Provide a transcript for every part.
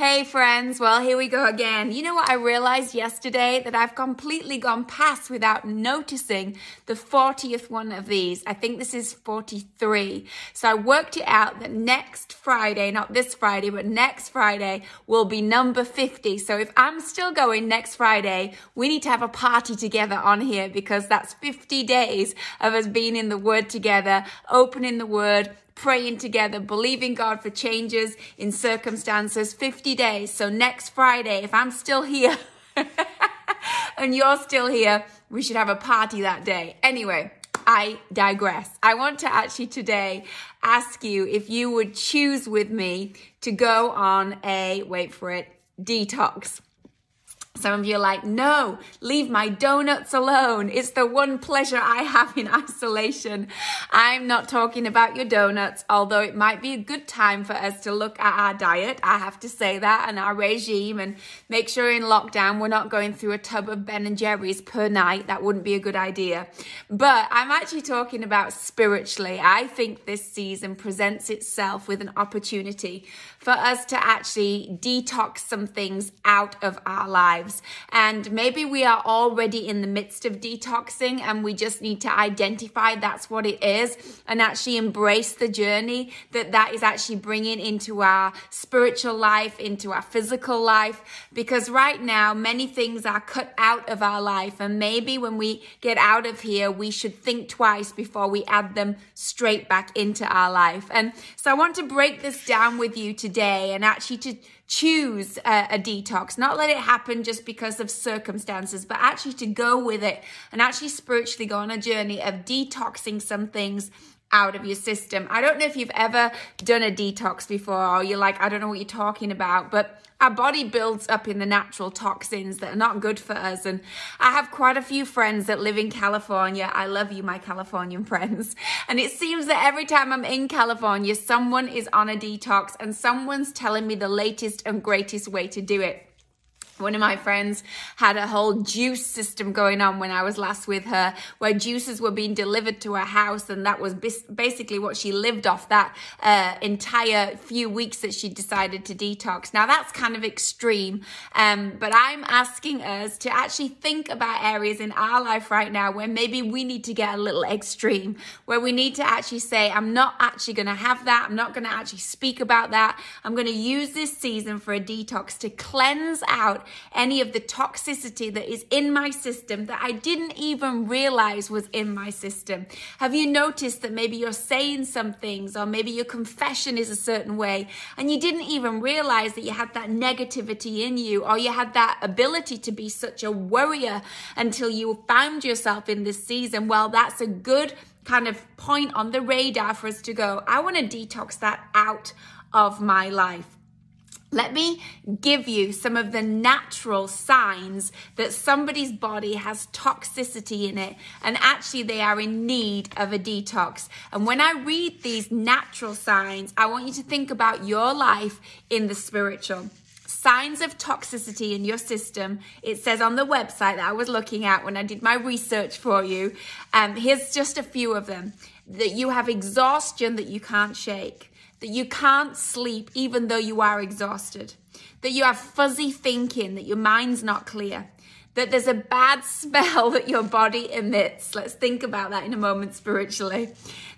Hey friends, well here we go again. You know what I realized yesterday? That I've completely gone past without noticing the 40th one of these. I think this is 43. So I worked it out that next Friday, not this Friday, but next Friday will be number 50. So if I'm still going next Friday, we need to have a party together on here because that's 50 days of us being in the Word together, opening the Word, praying together, believing God for changes in circumstances. 50 days. So next Friday, if I'm still here and you're still here, we should have a party that day. Anyway, I digress. I want to actually today ask you if you would choose with me to go on a, wait for it, detox. Some of you are like, no, leave my donuts alone. It's the one pleasure I have in isolation. I'm not talking about your donuts, although it might be a good time for us to look at our diet. I have to say that and our regime and make sure in lockdown we're not going through a tub of Ben and Jerry's per night. That wouldn't be a good idea. But I'm actually talking about spiritually. I think this season presents itself with an opportunity for us to actually detox some things out of our lives. And maybe we are already in the midst of detoxing and we just need to identify that's what it is and actually embrace the journey that that is actually bringing into our spiritual life, into our physical life. Because right now, many things are cut out of our life. And maybe when we get out of here, we should think twice before we add them straight back into our life. And so I want to break this down with you today today and actually to choose a, a, detox, not let it happen just because of circumstances, but actually to go with it and actually spiritually go on a journey of detoxing some things out of your system. I don't know if you've ever done a detox before or you're like, I don't know what you're talking about, but our body builds up in the natural toxins that are not good for us. And I have quite a few friends that live in California. I love you, my Californian friends. And it seems that every time I'm in California, someone is on a detox and someone's telling me the latest and greatest way to do it. One of my friends had a whole juice system going on when I was last with her, where juices were being delivered to her house, and that was basically what she lived off that uh, entire few weeks that she decided to detox. Now that's kind of extreme, um, but I'm asking us to actually think about areas in our life right now where maybe we need to get a little extreme, where we need to actually say, I'm not actually going to have that. I'm not going to actually speak about that. I'm going to use this season for a detox to cleanse out any of the toxicity that is in my system that I didn't even realize was in my system? Have you noticed that maybe you're saying some things or maybe your confession is a certain way and you didn't even realize that you had that negativity in you or you had that ability to be such a worrier until you found yourself in this season? Well, that's a good kind of point on the radar for us to go, I want to detox that out of my life. Let me give you some of the natural signs that somebody's body has toxicity in it and actually they are in need of a detox. And when I read these natural signs, I want you to think about your life in the spiritual. Signs of toxicity in your system. It says on the website that I was looking at when I did my research for you. Um, here's just a few of them that you have exhaustion that you can't shake that you can't sleep even though you are exhausted, that you have fuzzy thinking, that your mind's not clear, that there's a bad smell that your body emits. Let's think about that in a moment spiritually.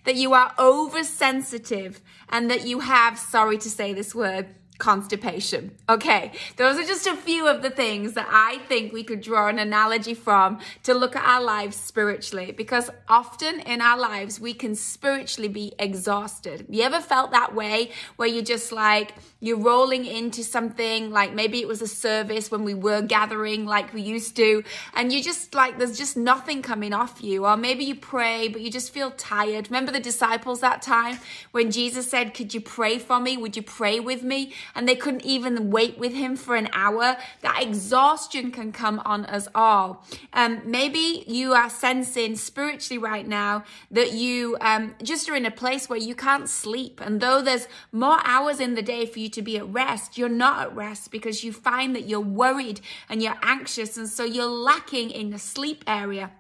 That you are oversensitive and that you have, sorry to say this word, constipation. Okay, those are just a few of the things that I think we could draw an analogy from to look at our lives spiritually because often in our lives we can spiritually be exhausted. You ever felt that way where you're just like, you're rolling into something like maybe it was a service when we were gathering like we used to, and you just like, there's just nothing coming off you, or maybe you pray, but you just feel tired. Remember the disciples that time when Jesus said, Could you pray for me? Would you pray with me? And they couldn't even wait with him for an hour. That exhaustion can come on us all. Um, maybe you are sensing spiritually right now that you um, just are in a place where you can't sleep. And though there's more hours in the day for you to be at rest, you're not at rest because you find that you're worried and you're anxious. And so you're lacking in the sleep area.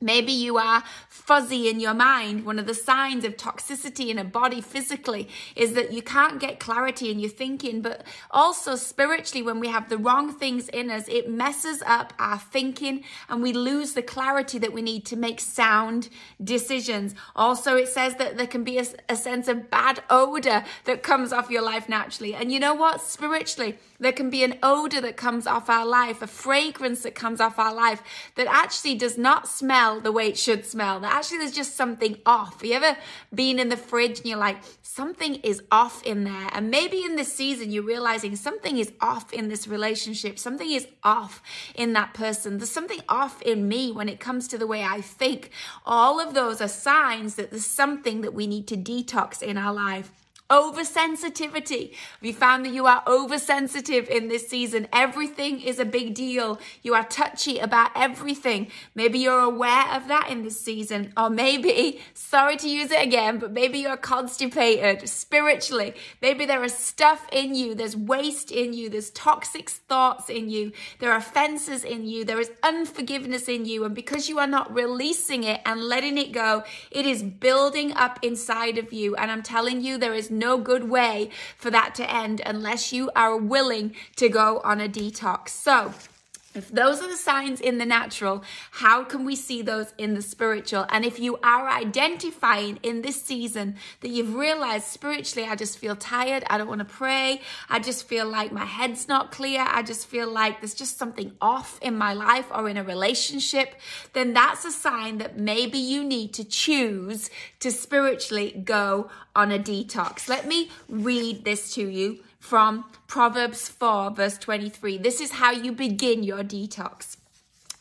Maybe you are fuzzy in your mind. One of the signs of toxicity in a body physically is that you can't get clarity in your thinking, but also spiritually, when we have the wrong things in us, it messes up our thinking and we lose the clarity that we need to make sound decisions. Also, it says that there can be a, a sense of bad odor that comes off your life naturally. And you know what? Spiritually, there can be an odor that comes off our life, a fragrance that comes off our life that actually does not smell the way it should smell. That actually there's just something off. Have you ever been in the fridge and you're like, something is off in there? And maybe in this season you're realizing something is off in this relationship. Something is off in that person. There's something off in me when it comes to the way I think. All of those are signs that there's something that we need to detox in our life. Oversensitivity. We found that you are oversensitive in this season. Everything is a big deal. You are touchy about everything. Maybe you're aware of that in this season. Or maybe, sorry to use it again, but maybe you're constipated spiritually. Maybe there is stuff in you. There's waste in you. There's toxic thoughts in you. There are offenses in you. There is unforgiveness in you. And because you are not releasing it and letting it go, it is building up inside of you. And I'm telling you, there is no good way for that to end unless you are willing to go on a detox. So, if those are the signs in the natural, how can we see those in the spiritual? And if you are identifying in this season that you've realized spiritually, I just feel tired, I don't want to pray, I just feel like my head's not clear, I just feel like there's just something off in my life or in a relationship, then that's a sign that maybe you need to choose to spiritually go on a detox. Let me read this to you from Proverbs 4, verse 23. This is how you begin your detox.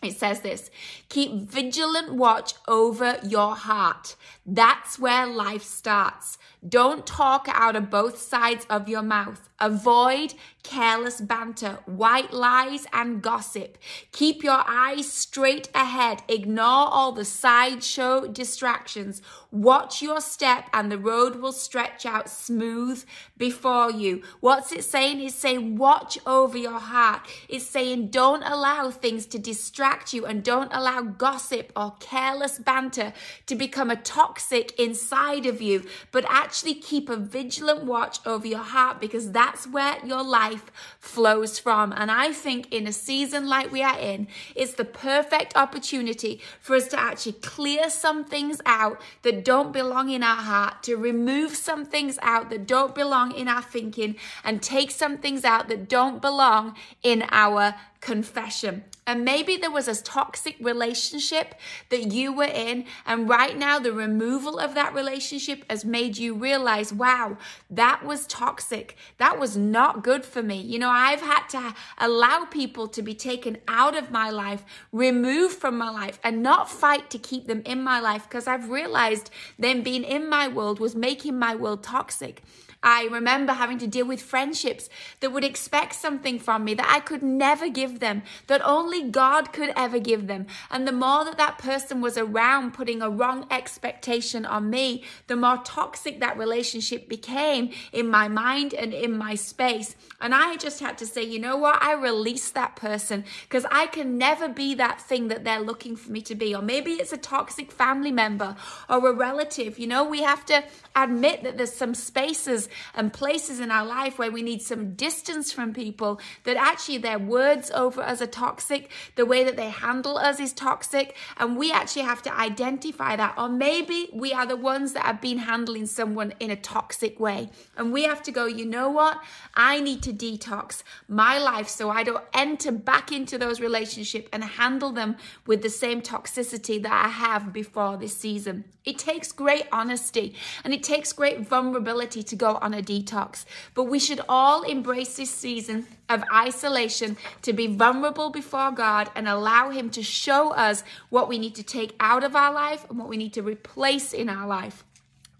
It says this keep vigilant watch over your heart. That's where life starts. Don't talk out of both sides of your mouth. Avoid careless banter, white lies, and gossip. Keep your eyes straight ahead. Ignore all the sideshow distractions. Watch your step, and the road will stretch out smooth before you. What's it saying? It's saying, watch over your heart. It's saying, don't allow things to distract you, and don't allow gossip or careless banter to become a toxic inside of you, but actually keep a vigilant watch over your heart because that's where your life flows from. And I think in a season like we are in, it's the perfect opportunity for us to actually clear some things out that don't belong in our heart, to remove some things out that don't belong in our thinking, and take some things out that don't belong in our confession. And maybe there was a toxic relationship that you were in, and right now the removal of that relationship has made you realize, wow, that was toxic. That was not good for me. You know, I've had to allow people to be taken out of my life, removed from my life, and not fight to keep them in my life because I've realized them being in my world was making my world toxic. I remember having to deal with friendships that would expect something from me that I could never give them, that only God could ever give them. And the more that that person was around putting a wrong expectation on me, the more toxic that relationship became in my mind and in my space. And I just had to say, you know what? I release that person because I can never be that thing that they're looking for me to be. Or maybe it's a toxic family member or a relative. You know, we have to admit that there's some spaces and places in our life where we need some distance from people that actually their words over us are toxic, the way that they handle us is toxic, and we actually have to identify that. Or maybe we are the ones that have been handling someone in a toxic way, and we have to go, you know what? I need to detox my life so I don't enter back into those relationships and handle them with the same toxicity that I have before this season. It takes great honesty and it takes great vulnerability to go on a detox. But we should all embrace this season of isolation to be vulnerable before God and allow Him to show us what we need to take out of our life and what we need to replace in our life.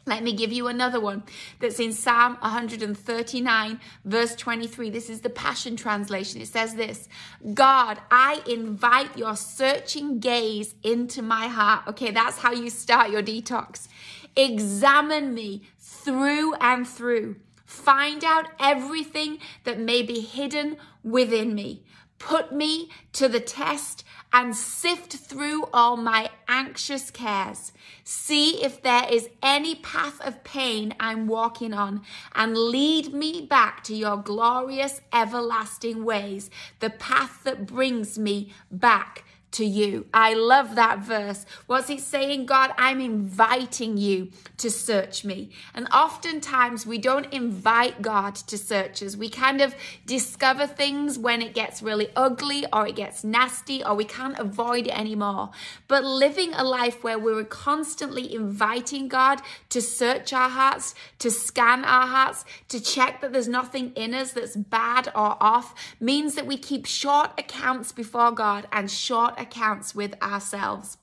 Let me give you another one that's in Psalm 139, verse 23. This is the Passion Translation. It says this God, I invite your searching gaze into my heart. Okay, that's how you start your detox. Examine me through and through. Find out everything that may be hidden within me. Put me to the test and sift through all my anxious cares. See if there is any path of pain I'm walking on, and lead me back to your glorious everlasting ways, the path that brings me back to you. I love that verse. What's he saying? God, I'm inviting you to search me. And oftentimes we don't invite God to search us. We kind of discover things when it gets really ugly or it gets nasty or we can't avoid it anymore. But living a life where we're constantly inviting God to search our hearts, to scan our hearts, to check that there's nothing in us that's bad or off means that we keep short accounts before God and short accounts with ourselves.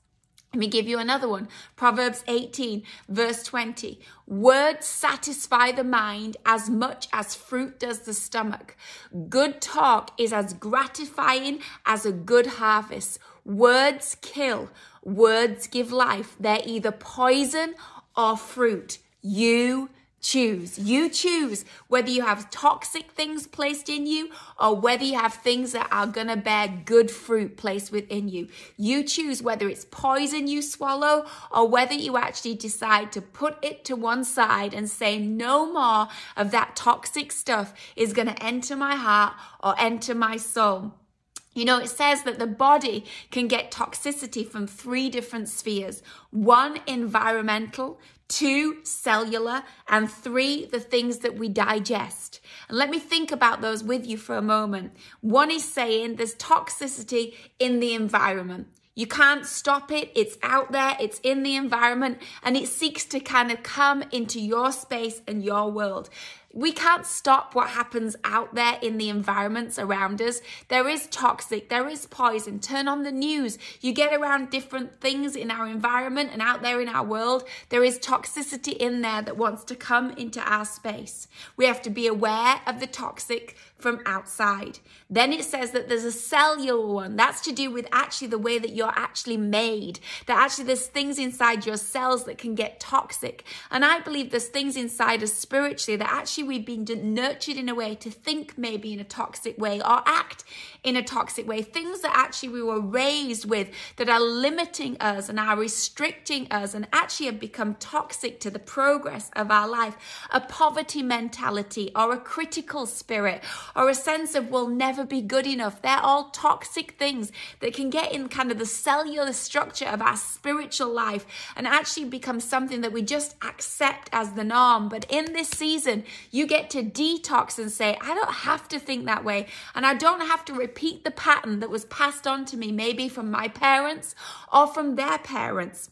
Let me give you another one. Proverbs 18, verse 20. Words satisfy the mind as much as fruit does the stomach. Good talk is as gratifying as a good harvest. Words kill, words give life. They're either poison or fruit. You choose. You choose whether you have toxic things placed in you or whether you have things that are going to bear good fruit placed within you. You choose whether it's poison you swallow or whether you actually decide to put it to one side and say no more of that toxic stuff is going to enter my heart or enter my soul. You know, it says that the body can get toxicity from three different spheres one, environmental, two, cellular, and three, the things that we digest. And let me think about those with you for a moment. One is saying there's toxicity in the environment. You can't stop it. It's out there. It's in the environment and it seeks to kind of come into your space and your world. We can't stop what happens out there in the environments around us. There is toxic, there is poison. Turn on the news. You get around different things in our environment and out there in our world. There is toxicity in there that wants to come into our space. We have to be aware of the toxic from outside. Then it says that there's a cellular one. That's to do with actually the way that you're actually made. That actually there's things inside your cells that can get toxic. And I believe there's things inside us spiritually that actually we've been nurtured in a way to think maybe in a toxic way or act in a toxic way. Things that actually we were raised with that are limiting us and are restricting us and actually have become toxic to the progress of our life. A poverty mentality or a critical spirit or a sense of we'll never be good enough. They're all toxic things that can get in kind of the cellular structure of our spiritual life and actually become something that we just accept as the norm. But in this season, you get to detox and say, I don't have to think that way. And I don't have to repeat the pattern that was passed on to me, maybe from my parents or from their parents.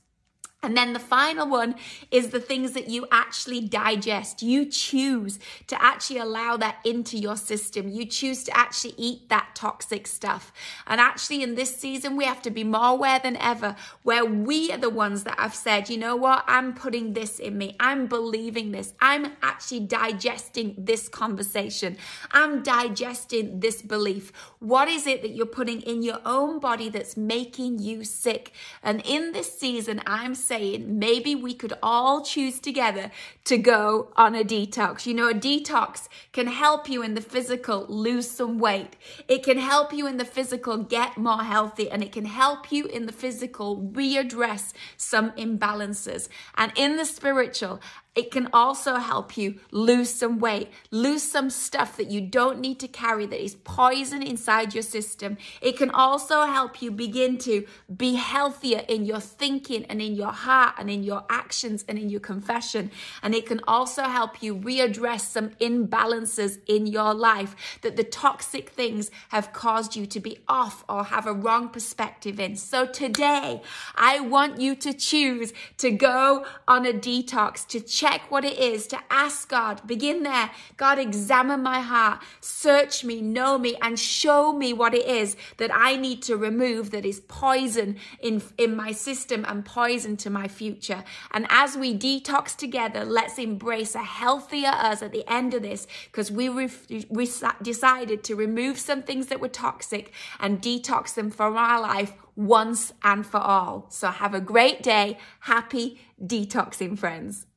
And then the final one is the things that you actually digest. You choose to actually allow that into your system. You choose to actually eat that toxic stuff. And actually, in this season, we have to be more aware than ever where we are the ones that have said, you know what, I'm putting this in me. I'm believing this. I'm actually digesting this conversation. I'm digesting this belief. What is it that you're putting in your own body that's making you sick? And in this season, I'm saying, saying maybe we could all choose together to go on a detox. You know, a detox can help you in the physical lose some weight. It can help you in the physical get more healthy and it can help you in the physical readdress some imbalances. And in the spiritual, it can also help you lose some weight, lose some stuff that you don't need to carry that is poison inside your system. It can also help you begin to be healthier in your thinking and in your heart and in your actions and in your confession. And it can also help you readdress some imbalances in your life that the toxic things have caused you to be off or have a wrong perspective in. So today, I want you to choose to go on a detox, to change check what it is, to ask God, begin there. God, examine my heart, search me, know me, and show me what it is that I need to remove that is poison in, in my system and poison to my future. And as we detox together, let's embrace a healthier us at the end of this because we, re- we decided to remove some things that were toxic and detox them from our life once and for all. So have a great day. Happy detoxing, friends.